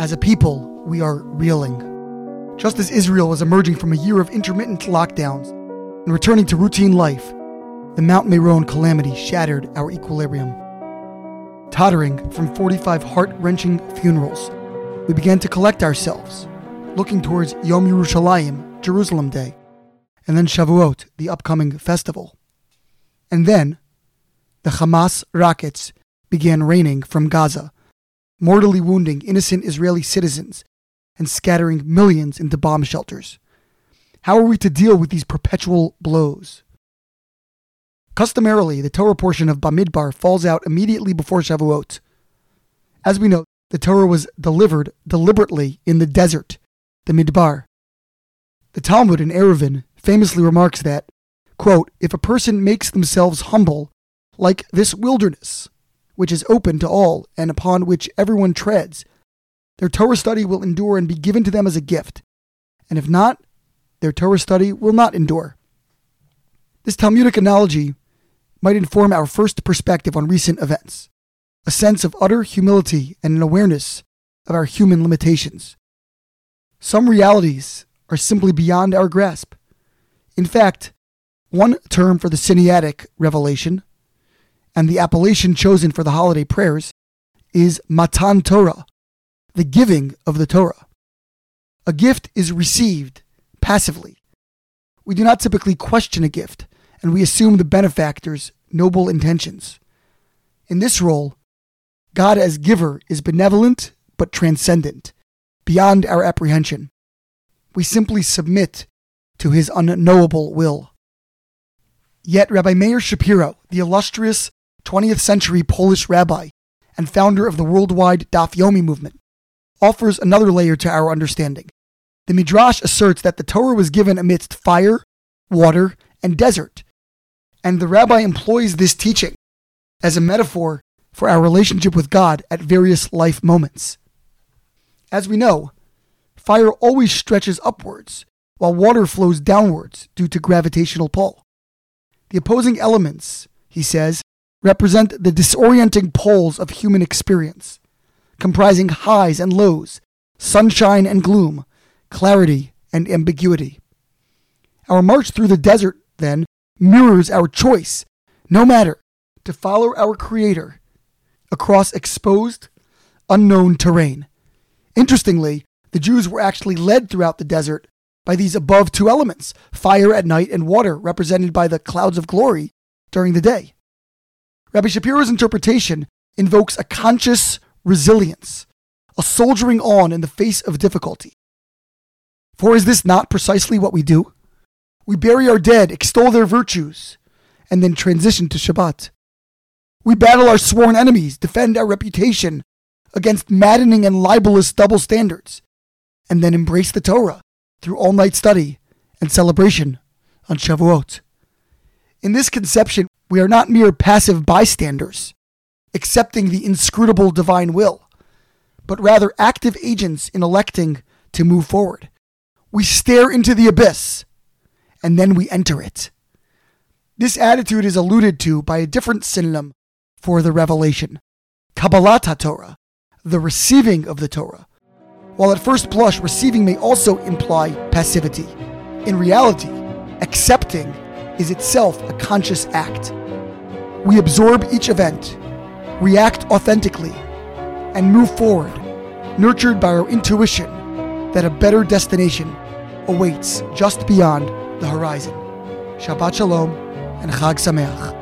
As a people, we are reeling. Just as Israel was emerging from a year of intermittent lockdowns and returning to routine life, the Mount Meron calamity shattered our equilibrium. Tottering from 45 heart wrenching funerals, we began to collect ourselves, looking towards Yom Yerushalayim, Jerusalem Day, and then Shavuot, the upcoming festival. And then, the Hamas rockets began raining from Gaza, mortally wounding innocent Israeli citizens and scattering millions into bomb shelters. How are we to deal with these perpetual blows? Customarily, the Torah portion of Bamidbar falls out immediately before Shavuot. As we know, the Torah was delivered deliberately in the desert, the Midbar. The Talmud in Eruvin famously remarks that, quote, if a person makes themselves humble, like this wilderness, which is open to all and upon which everyone treads, their Torah study will endure and be given to them as a gift. And if not, their Torah study will not endure. This Talmudic analogy might inform our first perspective on recent events a sense of utter humility and an awareness of our human limitations. Some realities are simply beyond our grasp. In fact, one term for the Sinaitic revelation and the appellation chosen for the holiday prayers is Matan Torah, the giving of the Torah. A gift is received passively. We do not typically question a gift, and we assume the benefactor's noble intentions. In this role, God as giver is benevolent but transcendent, beyond our apprehension. We simply submit to his unknowable will. Yet Rabbi Meir Shapiro, the illustrious 20th century Polish rabbi and founder of the worldwide Daf Yomi movement, offers another layer to our understanding. The Midrash asserts that the Torah was given amidst fire, water, and desert, and the rabbi employs this teaching as a metaphor for our relationship with God at various life moments. As we know, fire always stretches upwards, while water flows downwards due to gravitational pull. The opposing elements, he says, represent the disorienting poles of human experience, comprising highs and lows, sunshine and gloom, clarity and ambiguity. Our march through the desert, then, mirrors our choice, no matter, to follow our Creator across exposed, unknown terrain. Interestingly, the Jews were actually led throughout the desert by these above two elements fire at night and water, represented by the clouds of glory during the day. Rabbi Shapiro's interpretation invokes a conscious resilience, a soldiering on in the face of difficulty. For is this not precisely what we do? We bury our dead, extol their virtues, and then transition to Shabbat. We battle our sworn enemies, defend our reputation against maddening and libelous double standards, and then embrace the Torah through all night study and celebration on Shavuot. In this conception, we are not mere passive bystanders, accepting the inscrutable divine will, but rather active agents in electing to move forward. We stare into the abyss, and then we enter it. This attitude is alluded to by a different synonym for the revelation Kabbalat Torah, the receiving of the Torah. While at first blush, receiving may also imply passivity. In reality, accepting is itself a conscious act. We absorb each event, react authentically, and move forward, nurtured by our intuition that a better destination awaits just beyond the horizon. Shabbat Shalom and Chag Sameach.